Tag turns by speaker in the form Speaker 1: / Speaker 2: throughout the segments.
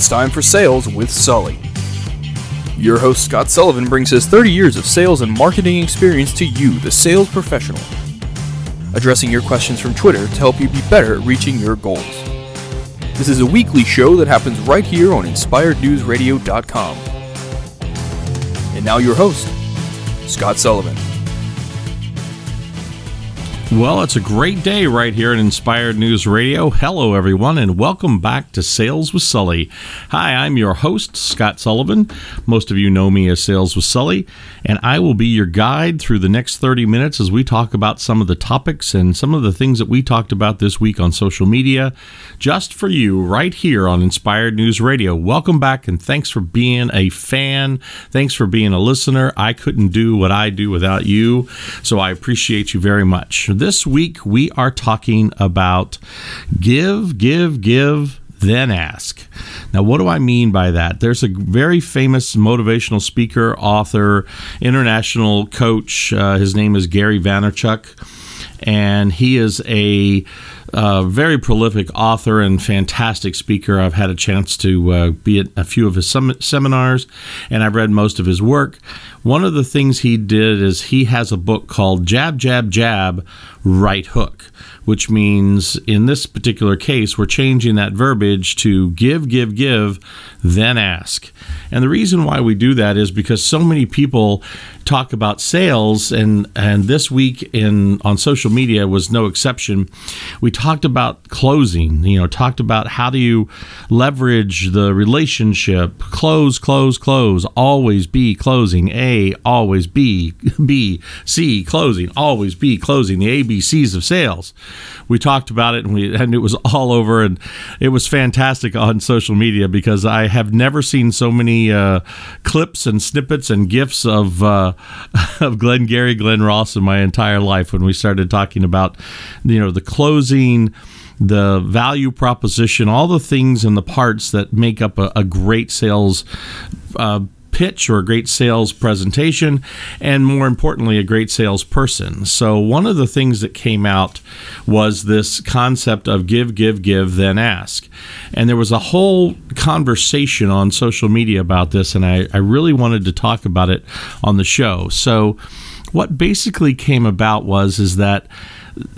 Speaker 1: It's time for Sales with Sully. Your host, Scott Sullivan, brings his 30 years of sales and marketing experience to you, the sales professional, addressing your questions from Twitter to help you be better at reaching your goals. This is a weekly show that happens right here on InspiredNewsRadio.com. And now, your host, Scott Sullivan.
Speaker 2: Well, it's a great day right here at Inspired News Radio. Hello, everyone, and welcome back to Sales with Sully. Hi, I'm your host, Scott Sullivan. Most of you know me as Sales with Sully, and I will be your guide through the next 30 minutes as we talk about some of the topics and some of the things that we talked about this week on social media, just for you right here on Inspired News Radio. Welcome back, and thanks for being a fan. Thanks for being a listener. I couldn't do what I do without you, so I appreciate you very much. This week, we are talking about give, give, give, then ask. Now, what do I mean by that? There's a very famous motivational speaker, author, international coach. Uh, his name is Gary Vaynerchuk, and he is a uh, very prolific author and fantastic speaker. I've had a chance to uh, be at a few of his seminars, and I've read most of his work. One of the things he did is he has a book called Jab, Jab, Jab, Right Hook, which means in this particular case, we're changing that verbiage to give, give, give, then ask. And the reason why we do that is because so many people talk about sales and and this week in on social media was no exception. We talked about closing, you know, talked about how do you leverage the relationship, close, close, close, always be closing. A, always be B, C, closing, always be closing. The ABCs of sales. We talked about it and we and it was all over and it was fantastic on social media because I have never seen so many uh, clips and snippets and gifs of uh, of Glengarry, Glen Ross in my entire life when we started talking about you know the closing the value proposition, all the things and the parts that make up a, a great sales uh, pitch or a great sales presentation, and more importantly, a great salesperson. So, one of the things that came out was this concept of give, give, give, then ask. And there was a whole conversation on social media about this, and I, I really wanted to talk about it on the show. So, what basically came about was is that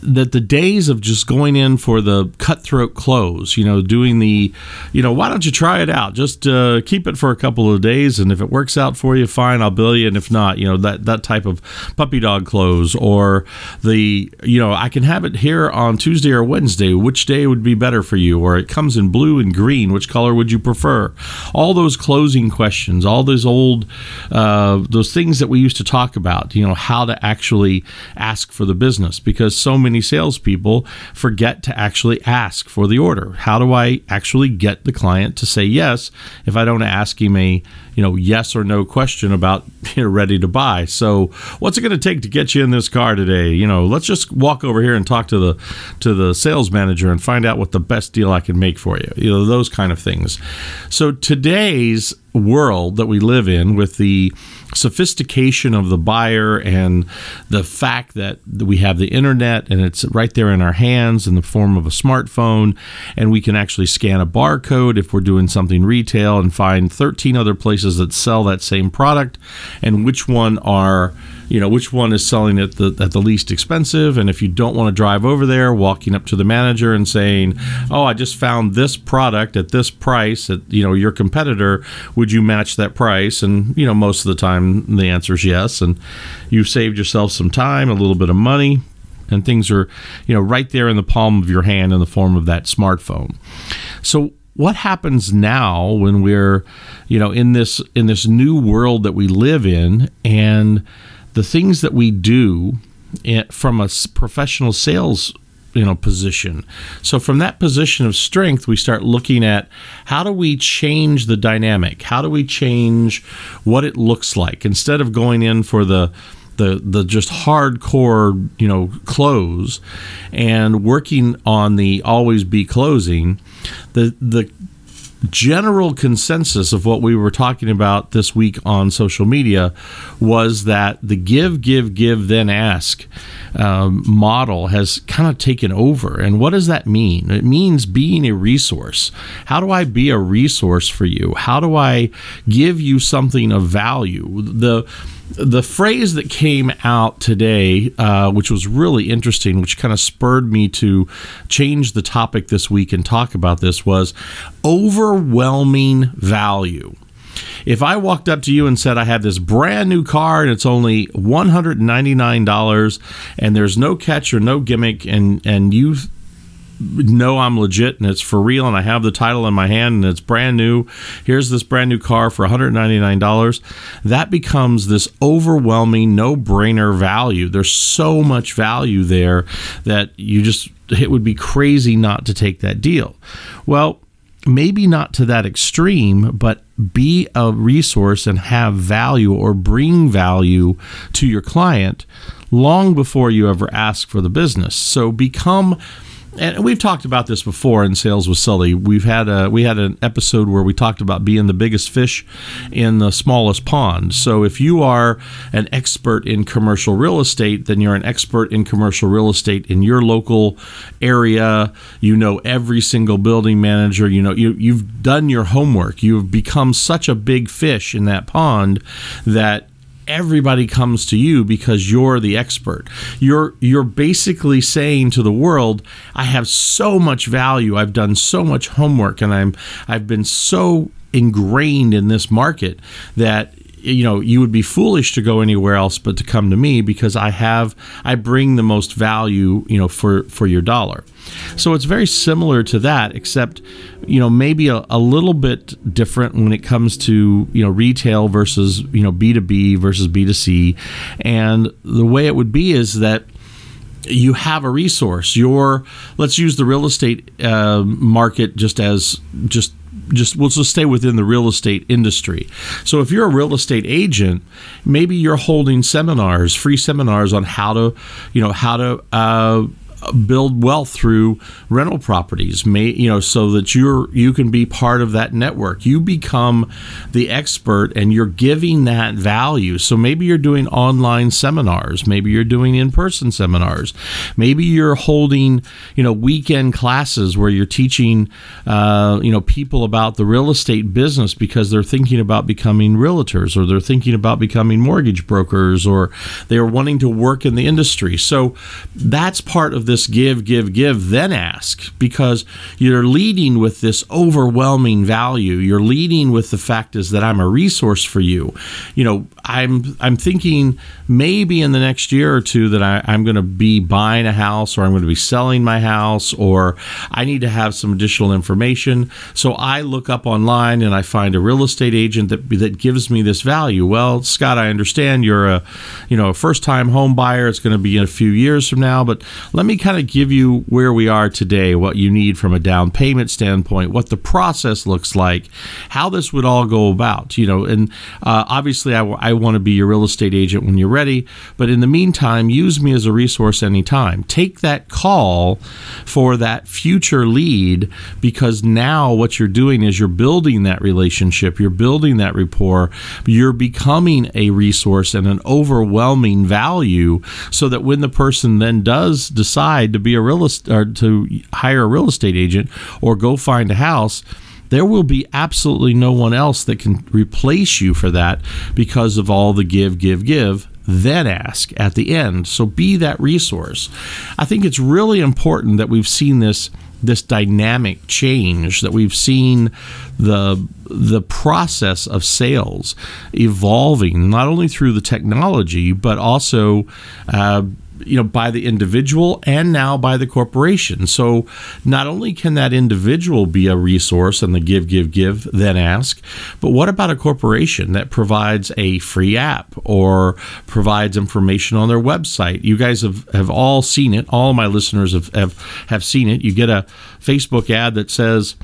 Speaker 2: that the days of just going in for the cutthroat close, you know, doing the, you know, why don't you try it out? Just uh, keep it for a couple of days, and if it works out for you, fine, I'll bill you, and if not, you know, that that type of puppy dog close, or the, you know, I can have it here on Tuesday or Wednesday. Which day would be better for you? Or it comes in blue and green. Which color would you prefer? All those closing questions, all those old, uh, those things that we used to talk about. You know, how to actually ask for the business because so many salespeople forget to actually ask for the order. How do I actually get the client to say yes if I don't ask him a you know yes or no question about you know, ready to buy? So what's it going to take to get you in this car today? You know, let's just walk over here and talk to the to the sales manager and find out what the best deal I can make for you. You know those kind of things. So today's world that we live in with the sophistication of the buyer and the fact that we have the internet and it's right there in our hands in the form of a smartphone and we can actually scan a barcode if we're doing something retail and find 13 other places that sell that same product and which one are you know which one is selling it the, at the least expensive? And if you don't want to drive over there walking up to the manager and saying oh i just found this product at this price at you know your competitor. Would you match that price? And you know most of the time the answer is yes. And you've saved yourself some time a little bit of money and things are you know right there in the palm of your hand in the form of that smartphone. So what happens now when we're you know in this in this new world that we live in and the things that we do eh, from a professional sales you know position. So from that position of strength we start looking at how do we change the dynamic? How do we change what it looks like? Instead of going in for the the the just hardcore you know close and working on the always be closing the the general consensus of what we were talking about this week on social media was that the give, give, give, then ask um, model has kind of taken over. And what does that mean? It means being a resource. How do I be a resource for you? How do I give you something of value? The the phrase that came out today, uh, which was really interesting, which kind of spurred me to change the topic this week and talk about this, was overwhelming value. If I walked up to you and said I have this brand new car and it's only $199 and there's no catch or no gimmick and and you know I'm legit and it's for real and I have the title in my hand and it's brand new. Here's this brand new car for $199. That becomes this overwhelming no-brainer value. There's so much value there that you just it would be crazy not to take that deal. Well, maybe not to that extreme, but be a resource and have value or bring value to your client long before you ever ask for the business. So become and we've talked about this before in sales with Sully. We've had a we had an episode where we talked about being the biggest fish in the smallest pond. So if you are an expert in commercial real estate, then you're an expert in commercial real estate in your local area. You know every single building manager. You know you you've done your homework. You've become such a big fish in that pond that everybody comes to you because you're the expert. You're you're basically saying to the world, I have so much value. I've done so much homework and I'm I've been so ingrained in this market that you know you would be foolish to go anywhere else but to come to me because i have i bring the most value you know for for your dollar. So it's very similar to that except you know maybe a, a little bit different when it comes to you know retail versus you know b2b versus b2c and the way it would be is that you have a resource. Your let's use the real estate uh, market just as just just we'll just stay within the real estate industry. So if you're a real estate agent, maybe you're holding seminars, free seminars on how to, you know, how to uh, build wealth through rental properties may you know so that you're you can be part of that network. You become the expert and you're giving that value. So maybe you're doing online seminars maybe you're doing in-person seminars maybe you're holding you know weekend classes where you're teaching uh, you know people about the real estate business because they're thinking about becoming realtors or they're thinking about becoming mortgage brokers or they're wanting to work in the industry. So that's part of the this give, give, give, then ask because you're leading with this overwhelming value. You're leading with the fact is that I'm a resource for you. You know, I'm I'm thinking maybe in the next year or two that I, I'm going to be buying a house or I'm going to be selling my house or I need to have some additional information. So I look up online and I find a real estate agent that that gives me this value. Well, Scott, I understand you're a you know a first time home buyer. It's going to be in a few years from now, but let me kind of give you where we are today, what you need from a down payment standpoint, what the process looks like, how this would all go about. You know, and uh, obviously, I, I want to be your real estate agent when you're ready, but in the meantime, use me as a resource anytime. Take that call for that future lead because now what you're doing is you're building that relationship, you're building that rapport, you're becoming a resource and an overwhelming value so that when the person then does decide decide to be a real estate or to hire a real estate agent or go find a house, there will be absolutely no one else that can replace you for that because of all the give, give, give. Then ask at the end. So be that resource. I think it's really important that we've seen this this dynamic change that we've seen the the process of sales evolving not only through the technology but also uh, you know by the individual and now by the corporation. So not only can that individual be a resource and the give give give then ask but what about a corporation that provides a free app or provides information on their website? You guys have, have all seen it. All my listeners have, have have seen it. You get a facebook ad that says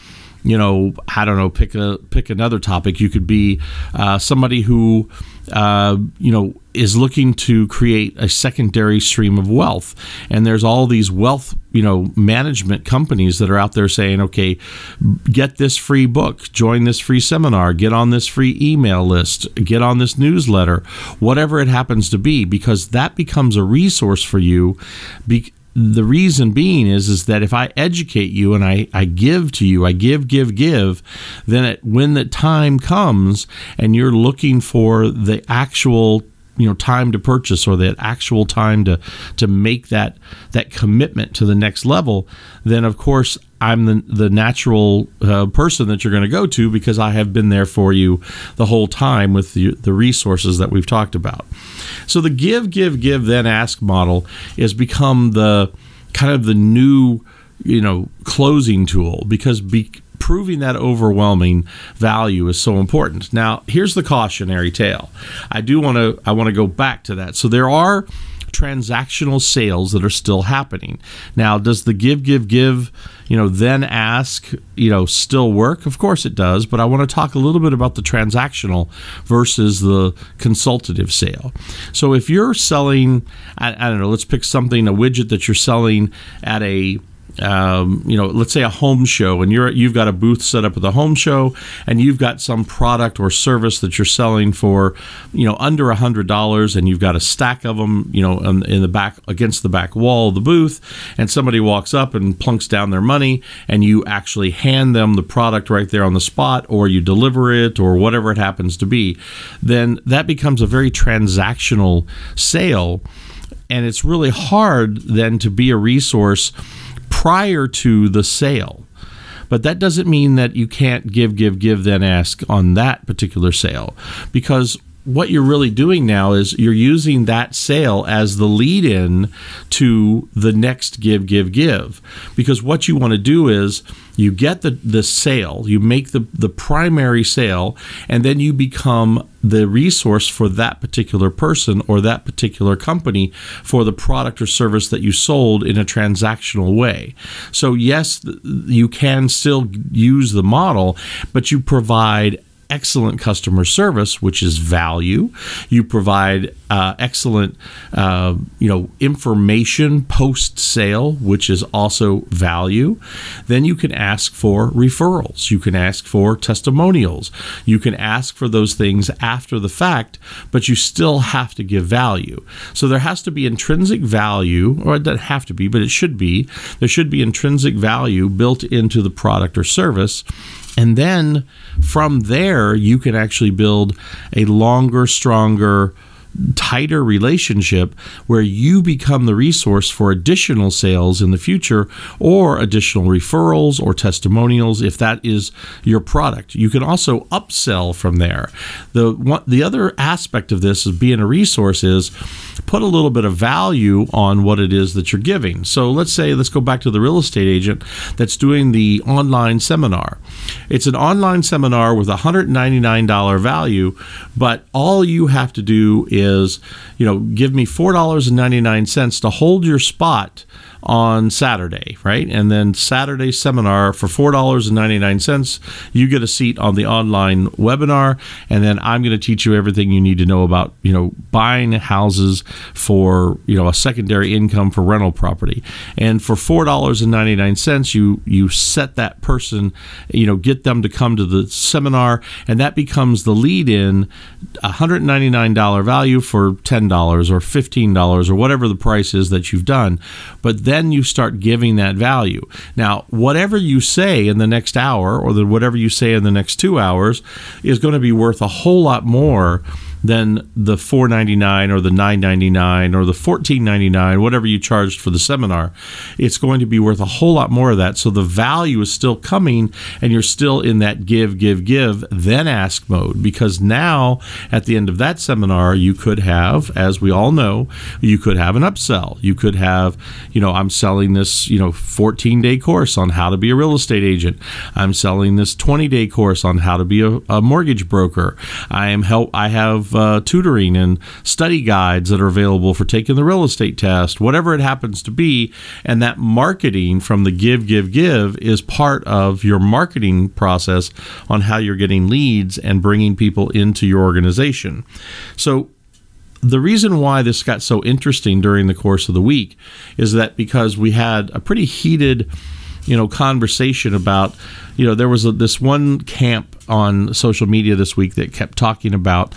Speaker 2: you know, I don't know, pick a pick another topic. You could be uh, somebody who, uh, you know, is looking to create a secondary stream of wealth, and there's all these wealth, you know, management companies that are out there saying, okay, get this free book, join this free seminar, get on this free email list, get on this newsletter, whatever it happens to be, because that becomes a resource for you. Be- the reason being is is that if I educate you and I, I give to you, I give, give, give, then it, when the time comes and you're looking for the actual you know time to purchase or that actual time to to make that that commitment to the next level then of course I'm the the natural uh, person that you're going to go to because I have been there for you the whole time with the the resources that we've talked about. So the give, give, give, then ask model has become the kind of the new, you know, closing tool because be, proving that overwhelming value is so important. Now, here's the cautionary tale. I do want to I want to go back to that. So there are transactional sales that are still happening. Now, does the give, give, give, you know, then ask, you know, still work? Of course it does, but I want to talk a little bit about the transactional versus the consultative sale. So if you're selling, I, I don't know, let's pick something, a widget that you're selling at a um, you know, let's say a home show, and you're you've got a booth set up at the home show, and you've got some product or service that you're selling for, you know, under a hundred dollars, and you've got a stack of them, you know, in, in the back against the back wall of the booth, and somebody walks up and plunks down their money, and you actually hand them the product right there on the spot, or you deliver it, or whatever it happens to be, then that becomes a very transactional sale, and it's really hard then to be a resource prior to the sale. But that doesn't mean that you can't give, give, give, then ask on that particular sale. Because what you're really doing now is you're using that sale as the lead in to the next give, give, give. Because what you want to do is you get the, the sale, you make the, the primary sale, and then you become the resource for that particular person or that particular company for the product or service that you sold in a transactional way. So, yes, you can still use the model, but you provide excellent customer service, which is value. You provide uh, excellent, uh, you know, information post sale, which is also value. Then you can ask for referrals. You can ask for testimonials. You can ask for those things after the fact, but you still have to give value. So there has to be intrinsic value, or it doesn't have to be, but it should be. There should be intrinsic value built into the product or service and then from there, you can actually build a longer, stronger, tighter relationship where you become the resource for additional sales in the future or additional referrals or testimonials if that is your product. You can also upsell from there. The one, the other aspect of this is being a resource is put a little bit of value on what it is that you're giving. So let's say let's go back to the real estate agent that's doing the online seminar. It's an online seminar with a $199 value, but all you have to do is, you know, give me $4.99 to hold your spot on Saturday, right? And then Saturday seminar for $4.99, you get a seat on the online webinar. And then I'm going to teach you everything you need to know about, you know, buying houses for, you know, a secondary income for rental property. And for $4.99, you, you set that person, you know, get them to come to the seminar. And that becomes the lead in $199 value for $10 or $15 or whatever the price is that you've done. But then you start giving that value. Now, whatever you say in the next hour or the, whatever you say in the next two hours is going to be worth a whole lot more than the 4.99 or the 9.99 or the 14.99 whatever you charged for the seminar. It's going to be worth a whole lot more of that. So the value is still coming and you're still in that give give give then ask mode. Because now at the end of that seminar you could have as we all know you could have an upsell. You could have you know I'm selling this you know 14 day course on how to be a real estate agent. I'm selling this 20 day course on how to be a, a mortgage broker. I am help I have uh, tutoring and study guides that are available for taking the real estate test, whatever it happens to be. And that marketing from the give, give, give is part of your marketing process on how you're getting leads and bringing people into your organization. So, the reason why this got so interesting during the course of the week is that because we had a pretty heated you know conversation about you know there was a, this one camp on social media this week that kept talking about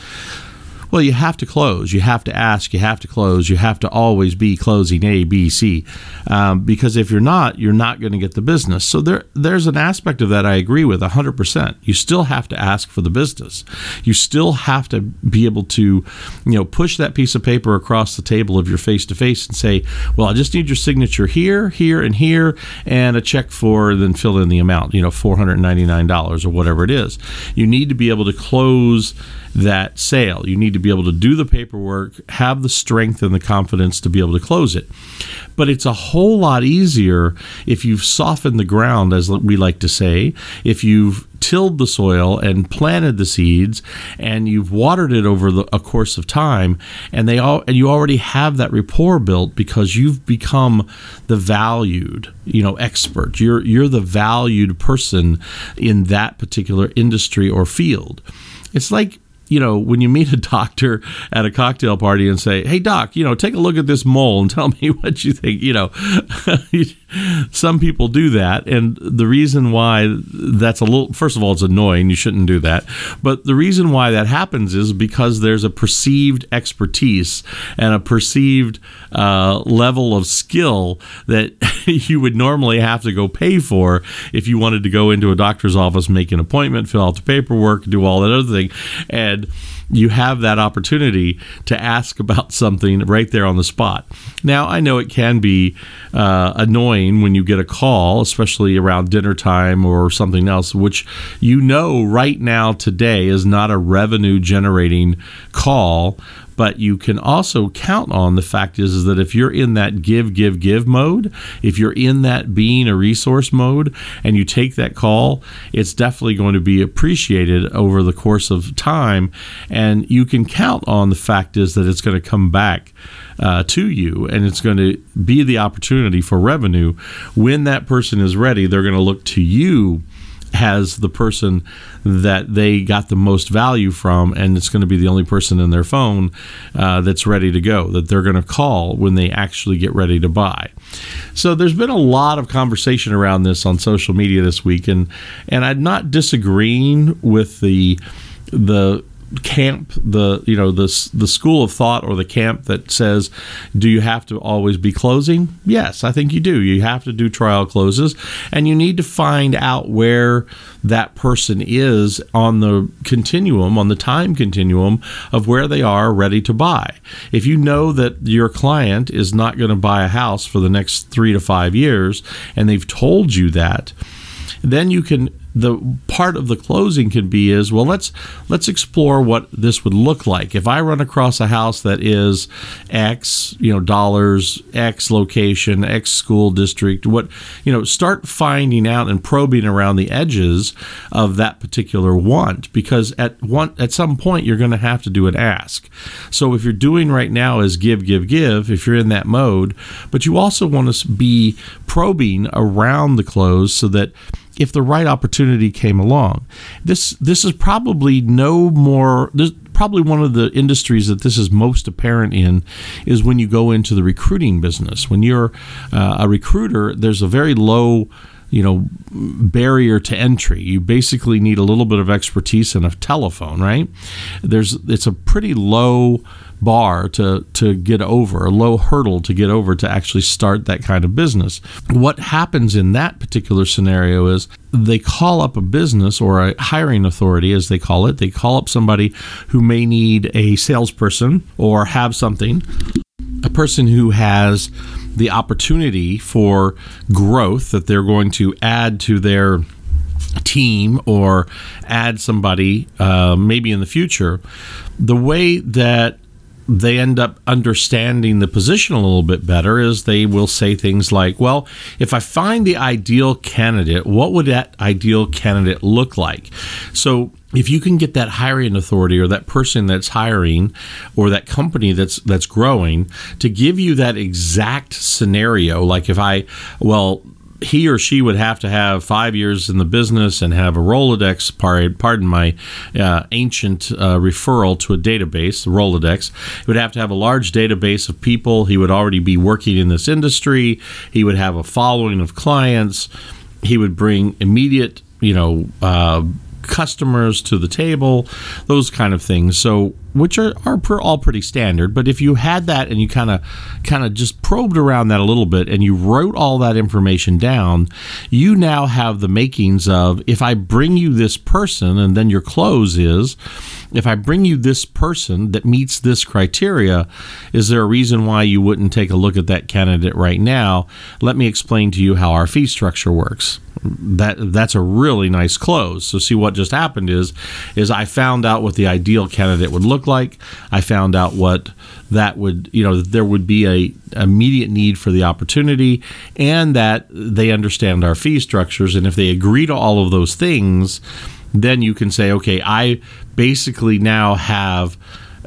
Speaker 2: well, you have to close. You have to ask. You have to close. You have to always be closing A, B, C, um, because if you're not, you're not going to get the business. So there, there's an aspect of that I agree with 100%. You still have to ask for the business. You still have to be able to, you know, push that piece of paper across the table of your face to face and say, well, I just need your signature here, here, and here, and a check for, then fill in the amount, you know, $499 or whatever it is. You need to be able to close that sale. You need to be able to do the paperwork, have the strength and the confidence to be able to close it. But it's a whole lot easier if you've softened the ground, as we like to say, if you've tilled the soil and planted the seeds and you've watered it over the, a course of time and they all and you already have that rapport built because you've become the valued you know expert you're you're the valued person in that particular industry or field it's like you know, when you meet a doctor at a cocktail party and say, "Hey, doc, you know, take a look at this mole and tell me what you think," you know, some people do that, and the reason why that's a little, first of all, it's annoying. You shouldn't do that, but the reason why that happens is because there's a perceived expertise and a perceived uh, level of skill that you would normally have to go pay for if you wanted to go into a doctor's office, make an appointment, fill out the paperwork, do all that other thing, and you have that opportunity to ask about something right there on the spot. Now, I know it can be uh, annoying when you get a call, especially around dinner time or something else, which you know right now today is not a revenue generating call but you can also count on the fact is, is that if you're in that give, give, give mode, if you're in that being a resource mode and you take that call, it's definitely going to be appreciated over the course of time. And you can count on the fact is that it's going to come back. Uh, to you, and it's going to be the opportunity for revenue. When that person is ready, they're going to look to you has the person that they got the most value from, and it's going to be the only person in their phone uh, that's ready to go, that they're going to call when they actually get ready to buy. So there's been a lot of conversation around this on social media this week, and and I'm not disagreeing with the the camp the you know the the school of thought or the camp that says do you have to always be closing? Yes i think you do. You have to do trial closes and you need to find out where that person is on the continuum on the time continuum of where they are ready to buy. If you know that your client is not going to buy a house for the next 3 to 5 years and they've told you that then you can the part of the closing can be is well let's let's explore what this would look like. If i run across a house that is x you know dollars x location x school district what you know start finding out and probing around the edges of that particular want because at one at some point you're going to have to do an ask. So if you're doing right now is give give give if you're in that mode but you also want to be probing around the close so that if the right opportunity came along. This this is probably no more this probably one of the industries that this is most apparent in is when you go into the recruiting business. When you're uh, a recruiter, there's a very low you know barrier to entry you basically need a little bit of expertise in a telephone right there's it's a pretty low bar to to get over, a low hurdle to get over to actually start that kind of business. What happens in that particular scenario is they call up a business or a hiring authority, as they call it. They call up somebody who may need a salesperson or have something, a person who has the opportunity for growth that they're going to add to their team or add somebody uh, maybe in the future. The way that they end up understanding the position a little bit better is they will say things like, well, if I find the ideal candidate, what would that ideal candidate look like? So if you can get that hiring authority or that person that's hiring or that company that's that's growing to give you that exact scenario like if i well he or she would have to have five years in the business and have a Rolodex, pardon my uh, ancient uh, referral to a database, the Rolodex. He would have to have a large database of people. He would already be working in this industry. He would have a following of clients. He would bring immediate, you know, uh, customers to the table, those kind of things. So, which are, are all pretty standard. But if you had that and you kind of kind of just probed around that a little bit and you wrote all that information down, you now have the makings of if I bring you this person, and then your close is if I bring you this person that meets this criteria, is there a reason why you wouldn't take a look at that candidate right now? Let me explain to you how our fee structure works. That that's a really nice close. So see what just happened is is I found out what the ideal candidate would look like. I found out what that would you know there would be a immediate need for the opportunity and that they understand our fee structures and if they agree to all of those things then you can say, okay, I basically now have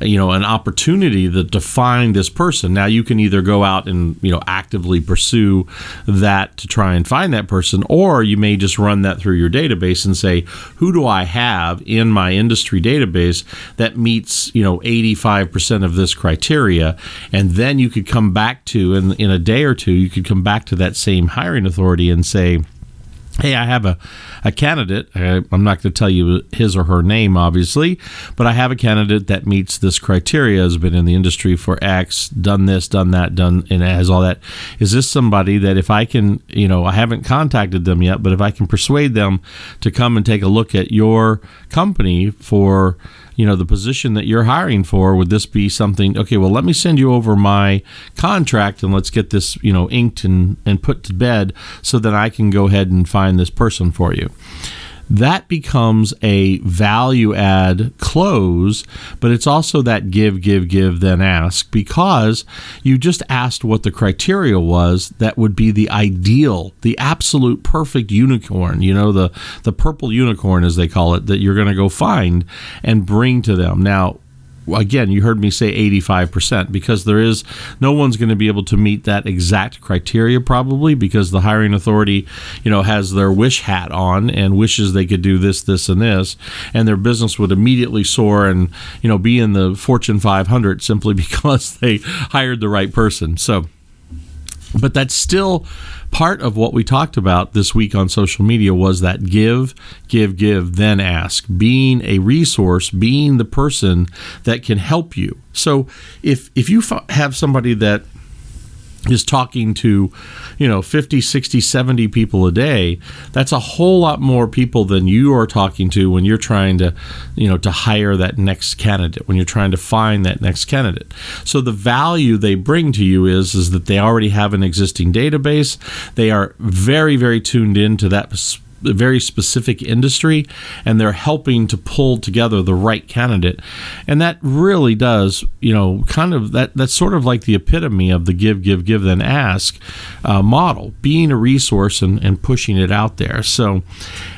Speaker 2: you know an opportunity to define this person now you can either go out and you know actively pursue that to try and find that person or you may just run that through your database and say who do i have in my industry database that meets you know 85% of this criteria? And then you could come back to in, in a day or two you could come back to that same hiring authority and say hey, I have a, a candidate. I, I'm not going to tell you his or her name, obviously, but I have a candidate that meets this criteria, has been in the industry for X, done this, done that, done, and has all that. Is this somebody that if I can, you know, I haven't contacted them yet, but if I can persuade them to come and take a look at your company for, you know the position that you're hiring for would this be something okay well let me send you over my contract and let's get this you know inked and and put to bed so that I can go ahead and find this person for you that becomes a value add close, but it's also that give, give, give, then ask because you just asked what the criteria was that would be the ideal, the absolute perfect unicorn, you know, the, the purple unicorn, as they call it, that you're going to go find and bring to them. Now, again, you heard me say 85% because there is no one's going to be able to meet that exact criteria probably because the hiring authority, you know, has their wish hat on and wishes they could do this, this, and this, and their business would immediately soar and, you know, be in the Fortune 500 simply because they hired the right person. So, but that's still part of what we talked about this week on social media was that give, give, give, then ask. Being a resource, being the person that can help you. So if if you have somebody that is talking to, you know, 50, 60, 70 people a day, that's a whole lot more people than you are talking to when you're trying to, you know, to hire that next candidate, when you're trying to find that next candidate. So the value they bring to you is is that they already have an existing database. They are very very tuned into that very specific industry and they're helping to pull together the right candidate. And that really does you know kind of that that's sort of like the epitome of the give give give then ask uh, model being a resource and, and pushing it out there. So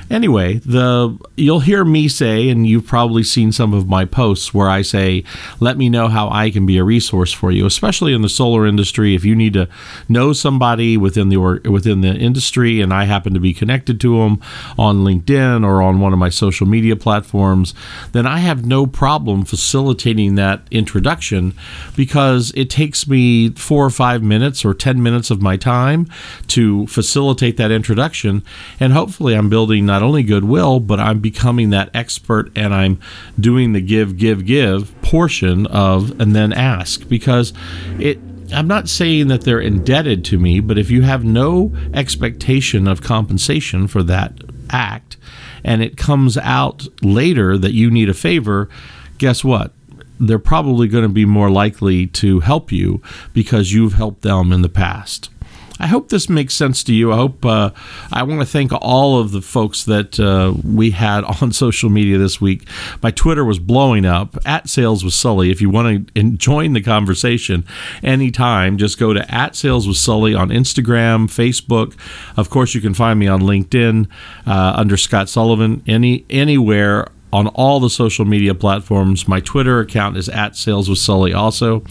Speaker 2: Anyway, the you'll hear me say, and you've probably seen some of my posts where I say, "Let me know how I can be a resource for you," especially in the solar industry. If you need to know somebody within the within the industry, and I happen to be connected to them on LinkedIn or on one of my social media platforms, then I have no problem facilitating that introduction because it takes me four or five minutes or ten minutes of my time to facilitate that introduction, and hopefully, I'm building not only goodwill, but I'm becoming that expert and I'm doing the give, give, give portion of and then ask because it. I'm not saying that they're indebted to me, but if you have no expectation of compensation for that act and it comes out later that you need a favor, guess what? They're probably going to be more likely to help you because you've helped them in the past. I hope this makes sense to you. I hope uh, I want to thank all of the folks that uh, we had on social media this week. My Twitter was blowing up at Sales with Sully. If you want to join the conversation anytime, just go to at Sales with Sully on Instagram, Facebook. Of course, you can find me on LinkedIn uh, under Scott Sullivan. Any anywhere on all the social media platforms. My Twitter account is at Sales with Sully also.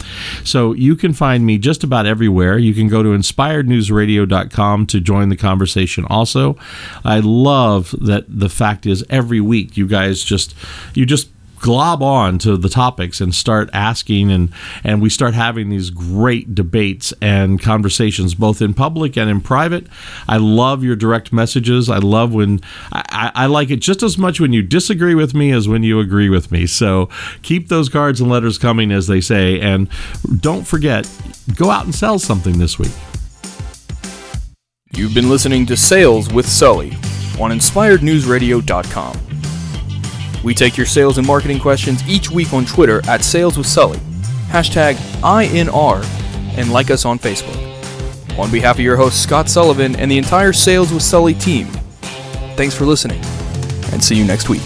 Speaker 2: So you can find me just about everywhere. You can go to inspirednewsradio.com to join the conversation also. I love that the fact is every week you guys just you just glob on to the topics and start asking and and we start having these great debates and conversations both in public and in private. I love your direct messages. I love when I, I like it just as much when you disagree with me as when you agree with me. So keep those cards and letters coming as they say and don't forget go out and sell something this week.
Speaker 1: You've been listening to Sales with Sully on InspiredNewsRadio.com. We take your sales and marketing questions each week on Twitter at Sales with Sully, hashtag INR, and like us on Facebook. On behalf of your host Scott Sullivan and the entire Sales with Sully team, thanks for listening, and see you next week.